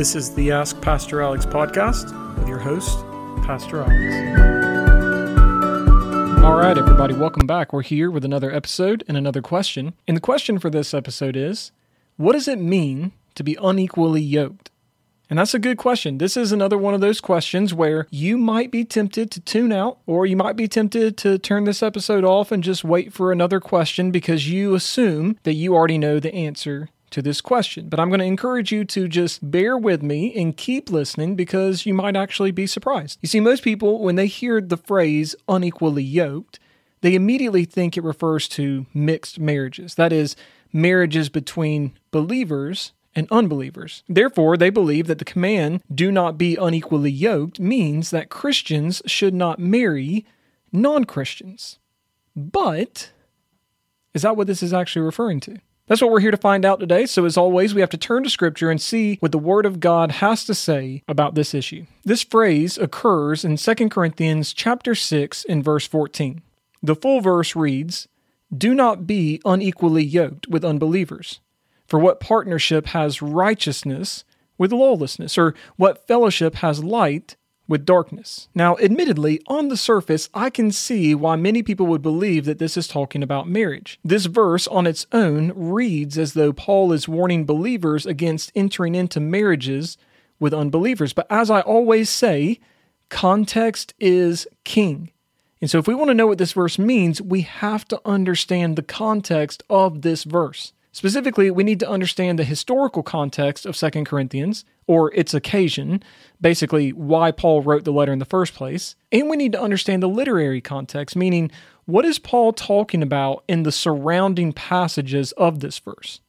This is the Ask Pastor Alex podcast with your host, Pastor Alex. All right, everybody, welcome back. We're here with another episode and another question. And the question for this episode is What does it mean to be unequally yoked? And that's a good question. This is another one of those questions where you might be tempted to tune out, or you might be tempted to turn this episode off and just wait for another question because you assume that you already know the answer to this question. But I'm going to encourage you to just bear with me and keep listening because you might actually be surprised. You see, most people, when they hear the phrase unequally yoked, they immediately think it refers to mixed marriages. That is, marriages between believers and unbelievers. Therefore, they believe that the command, do not be unequally yoked, means that Christians should not marry non Christians. But is that what this is actually referring to? That's what we're here to find out today. So, as always, we have to turn to Scripture and see what the Word of God has to say about this issue. This phrase occurs in 2 Corinthians chapter 6 in verse 14. The full verse reads, Do not be unequally yoked with unbelievers. For what partnership has righteousness with lawlessness, or what fellowship has light with darkness? Now, admittedly, on the surface, I can see why many people would believe that this is talking about marriage. This verse on its own reads as though Paul is warning believers against entering into marriages with unbelievers. But as I always say, context is king. And so, if we want to know what this verse means, we have to understand the context of this verse. Specifically, we need to understand the historical context of 2 Corinthians, or its occasion, basically why Paul wrote the letter in the first place, and we need to understand the literary context, meaning what is Paul talking about in the surrounding passages of this verse.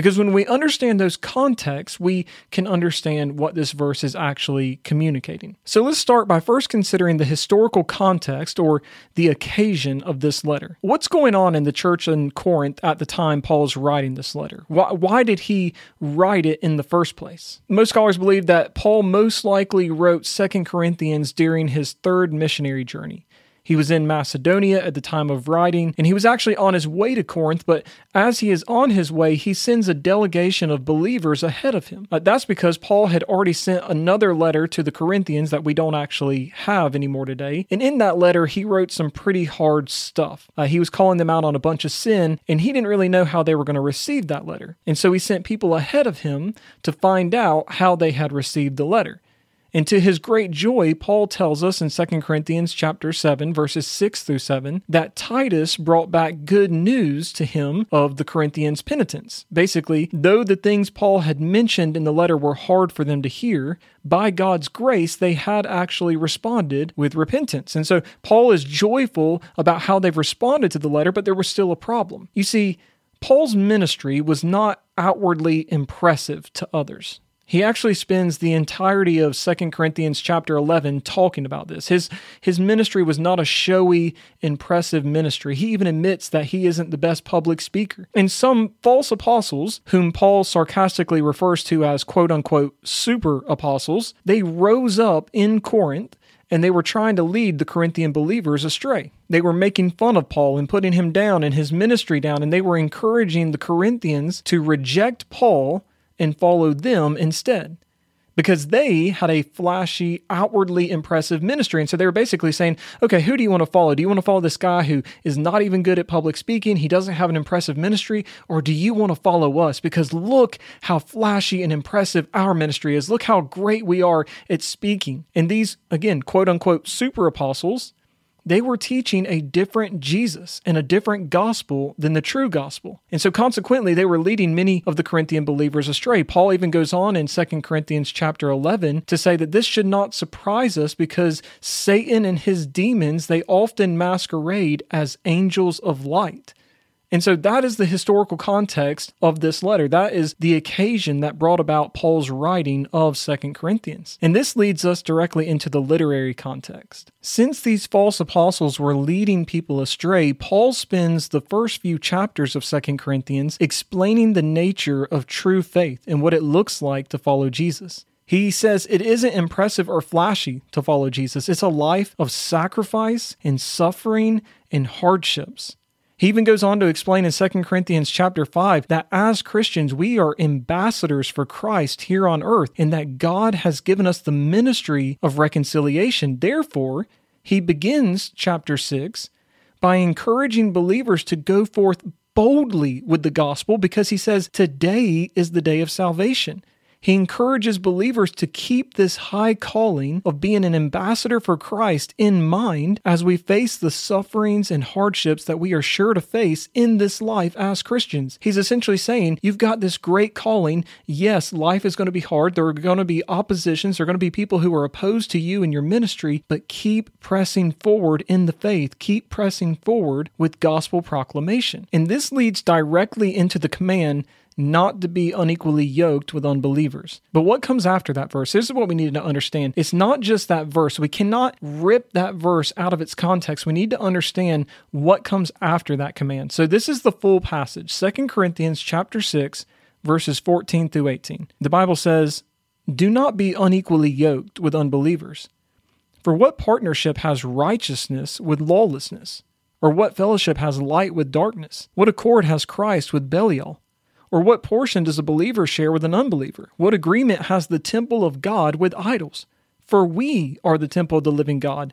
Because when we understand those contexts, we can understand what this verse is actually communicating. So let's start by first considering the historical context or the occasion of this letter. What's going on in the church in Corinth at the time Paul is writing this letter? Why, why did he write it in the first place? Most scholars believe that Paul most likely wrote Second Corinthians during his third missionary journey. He was in Macedonia at the time of writing, and he was actually on his way to Corinth. But as he is on his way, he sends a delegation of believers ahead of him. Uh, that's because Paul had already sent another letter to the Corinthians that we don't actually have anymore today. And in that letter, he wrote some pretty hard stuff. Uh, he was calling them out on a bunch of sin, and he didn't really know how they were going to receive that letter. And so he sent people ahead of him to find out how they had received the letter. And to his great joy, Paul tells us in 2 Corinthians chapter 7 verses 6 through 7 that Titus brought back good news to him of the Corinthians' penitence. Basically, though the things Paul had mentioned in the letter were hard for them to hear, by God's grace they had actually responded with repentance. And so Paul is joyful about how they've responded to the letter, but there was still a problem. You see, Paul's ministry was not outwardly impressive to others. He actually spends the entirety of 2 Corinthians chapter 11 talking about this. His, his ministry was not a showy, impressive ministry. He even admits that he isn't the best public speaker. And some false apostles, whom Paul sarcastically refers to as quote unquote super apostles, they rose up in Corinth and they were trying to lead the Corinthian believers astray. They were making fun of Paul and putting him down and his ministry down, and they were encouraging the Corinthians to reject Paul and followed them instead because they had a flashy, outwardly impressive ministry. And so they were basically saying, okay, who do you want to follow? Do you want to follow this guy who is not even good at public speaking? He doesn't have an impressive ministry? Or do you want to follow us? Because look how flashy and impressive our ministry is. Look how great we are at speaking. And these, again, quote unquote, super apostles they were teaching a different Jesus and a different gospel than the true gospel. And so consequently they were leading many of the Corinthian believers astray. Paul even goes on in 2 Corinthians chapter 11 to say that this should not surprise us because Satan and his demons they often masquerade as angels of light. And so that is the historical context of this letter. That is the occasion that brought about Paul's writing of Second Corinthians. And this leads us directly into the literary context. Since these false apostles were leading people astray, Paul spends the first few chapters of Second Corinthians explaining the nature of true faith and what it looks like to follow Jesus. He says it isn't impressive or flashy to follow Jesus. It's a life of sacrifice and suffering and hardships. He even goes on to explain in 2 Corinthians chapter 5 that as Christians, we are ambassadors for Christ here on earth and that God has given us the ministry of reconciliation. Therefore, he begins chapter 6 by encouraging believers to go forth boldly with the gospel because he says, Today is the day of salvation. He encourages believers to keep this high calling of being an ambassador for Christ in mind as we face the sufferings and hardships that we are sure to face in this life as Christians. He's essentially saying, You've got this great calling. Yes, life is going to be hard. There are going to be oppositions. There are going to be people who are opposed to you and your ministry, but keep pressing forward in the faith. Keep pressing forward with gospel proclamation. And this leads directly into the command not to be unequally yoked with unbelievers. But what comes after that verse? This is what we need to understand. It's not just that verse. We cannot rip that verse out of its context. We need to understand what comes after that command. So this is the full passage. 2 Corinthians chapter 6 verses 14 through 18. The Bible says, "Do not be unequally yoked with unbelievers. For what partnership has righteousness with lawlessness? Or what fellowship has light with darkness? What accord has Christ with Belial? Or what portion does a believer share with an unbeliever? What agreement has the temple of God with idols? For we are the temple of the living God.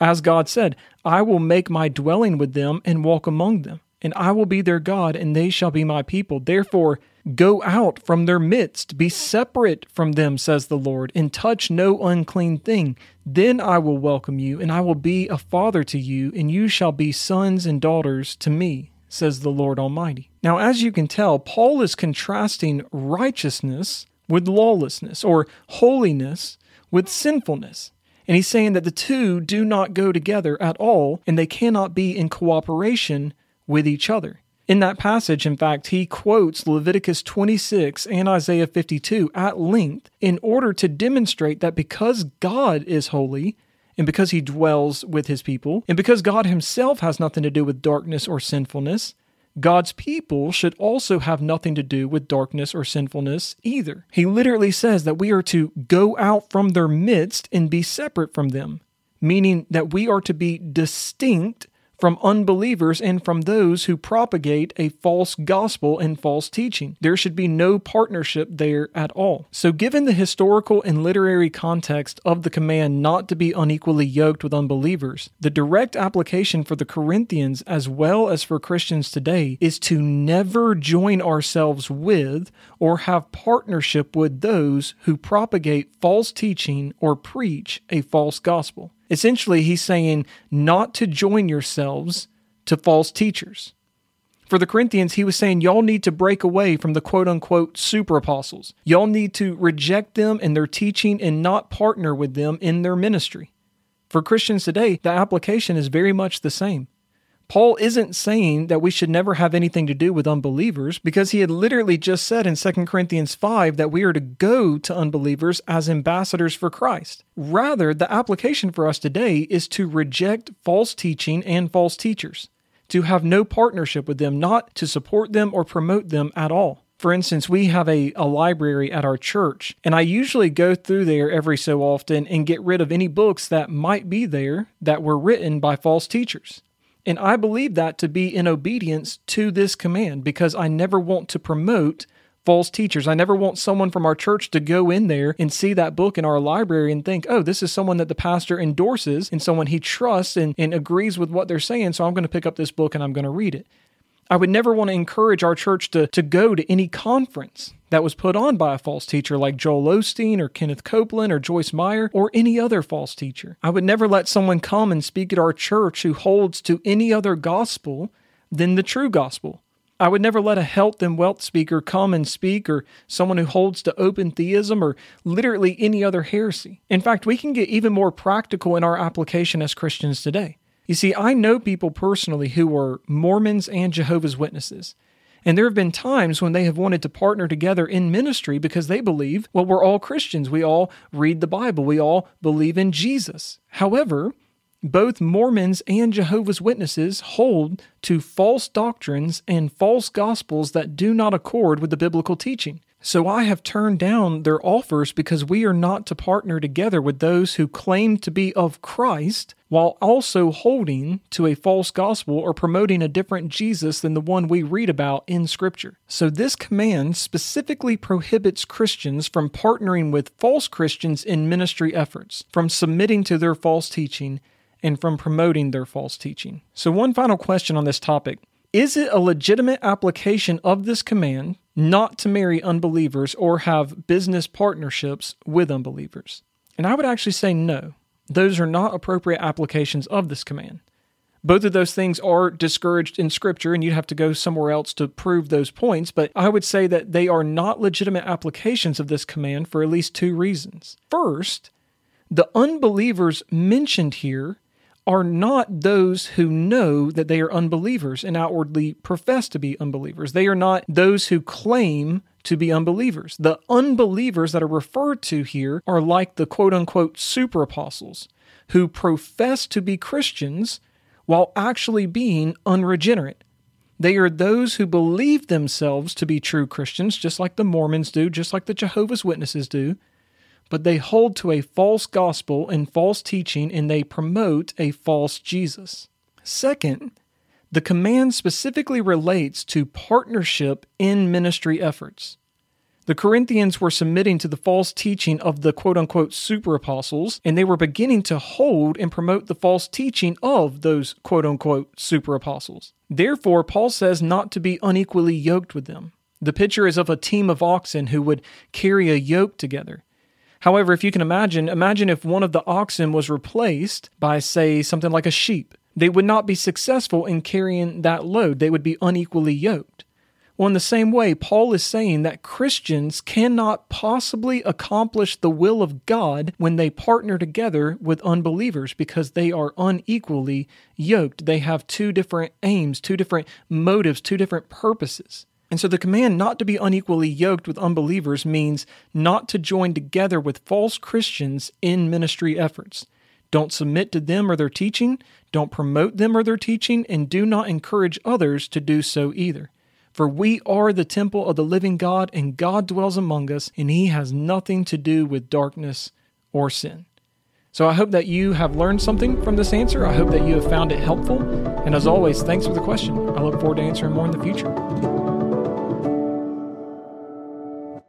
As God said, I will make my dwelling with them and walk among them, and I will be their God, and they shall be my people. Therefore, go out from their midst, be separate from them, says the Lord, and touch no unclean thing. Then I will welcome you, and I will be a father to you, and you shall be sons and daughters to me, says the Lord Almighty. Now, as you can tell, Paul is contrasting righteousness with lawlessness or holiness with sinfulness. And he's saying that the two do not go together at all and they cannot be in cooperation with each other. In that passage, in fact, he quotes Leviticus 26 and Isaiah 52 at length in order to demonstrate that because God is holy, and because he dwells with his people, and because God himself has nothing to do with darkness or sinfulness, God's people should also have nothing to do with darkness or sinfulness either. He literally says that we are to go out from their midst and be separate from them, meaning that we are to be distinct from unbelievers and from those who propagate a false gospel and false teaching. There should be no partnership there at all. So, given the historical and literary context of the command not to be unequally yoked with unbelievers, the direct application for the Corinthians as well as for Christians today is to never join ourselves with or have partnership with those who propagate false teaching or preach a false gospel. Essentially, he's saying not to join yourselves to false teachers. For the Corinthians, he was saying, y'all need to break away from the quote unquote super apostles. Y'all need to reject them and their teaching and not partner with them in their ministry. For Christians today, the application is very much the same. Paul isn't saying that we should never have anything to do with unbelievers because he had literally just said in 2 Corinthians 5 that we are to go to unbelievers as ambassadors for Christ. Rather, the application for us today is to reject false teaching and false teachers, to have no partnership with them, not to support them or promote them at all. For instance, we have a, a library at our church, and I usually go through there every so often and get rid of any books that might be there that were written by false teachers. And I believe that to be in obedience to this command because I never want to promote false teachers. I never want someone from our church to go in there and see that book in our library and think, oh, this is someone that the pastor endorses and someone he trusts and, and agrees with what they're saying. So I'm going to pick up this book and I'm going to read it. I would never want to encourage our church to, to go to any conference that was put on by a false teacher like Joel Osteen or Kenneth Copeland or Joyce Meyer or any other false teacher. I would never let someone come and speak at our church who holds to any other gospel than the true gospel. I would never let a health and wealth speaker come and speak or someone who holds to open theism or literally any other heresy. In fact, we can get even more practical in our application as Christians today. You see, I know people personally who are Mormons and Jehovah's Witnesses. And there have been times when they have wanted to partner together in ministry because they believe, well, we're all Christians. We all read the Bible. We all believe in Jesus. However, both Mormons and Jehovah's Witnesses hold to false doctrines and false gospels that do not accord with the biblical teaching. So I have turned down their offers because we are not to partner together with those who claim to be of Christ while also holding to a false gospel or promoting a different Jesus than the one we read about in Scripture. So this command specifically prohibits Christians from partnering with false Christians in ministry efforts, from submitting to their false teaching, and from promoting their false teaching. So, one final question on this topic Is it a legitimate application of this command not to marry unbelievers or have business partnerships with unbelievers? And I would actually say no. Those are not appropriate applications of this command. Both of those things are discouraged in Scripture, and you'd have to go somewhere else to prove those points, but I would say that they are not legitimate applications of this command for at least two reasons. First, the unbelievers mentioned here are not those who know that they are unbelievers and outwardly profess to be unbelievers. They are not those who claim to be unbelievers. The unbelievers that are referred to here are like the quote unquote super apostles who profess to be Christians while actually being unregenerate. They are those who believe themselves to be true Christians, just like the Mormons do, just like the Jehovah's Witnesses do, but they hold to a false gospel and false teaching and they promote a false Jesus. Second, the command specifically relates to partnership in ministry efforts. The Corinthians were submitting to the false teaching of the quote unquote super apostles, and they were beginning to hold and promote the false teaching of those quote unquote super apostles. Therefore, Paul says not to be unequally yoked with them. The picture is of a team of oxen who would carry a yoke together. However, if you can imagine, imagine if one of the oxen was replaced by, say, something like a sheep. They would not be successful in carrying that load. They would be unequally yoked. Well, in the same way, Paul is saying that Christians cannot possibly accomplish the will of God when they partner together with unbelievers because they are unequally yoked. They have two different aims, two different motives, two different purposes. And so the command not to be unequally yoked with unbelievers means not to join together with false Christians in ministry efforts. Don't submit to them or their teaching, don't promote them or their teaching, and do not encourage others to do so either. For we are the temple of the living God, and God dwells among us, and he has nothing to do with darkness or sin. So I hope that you have learned something from this answer. I hope that you have found it helpful. And as always, thanks for the question. I look forward to answering more in the future.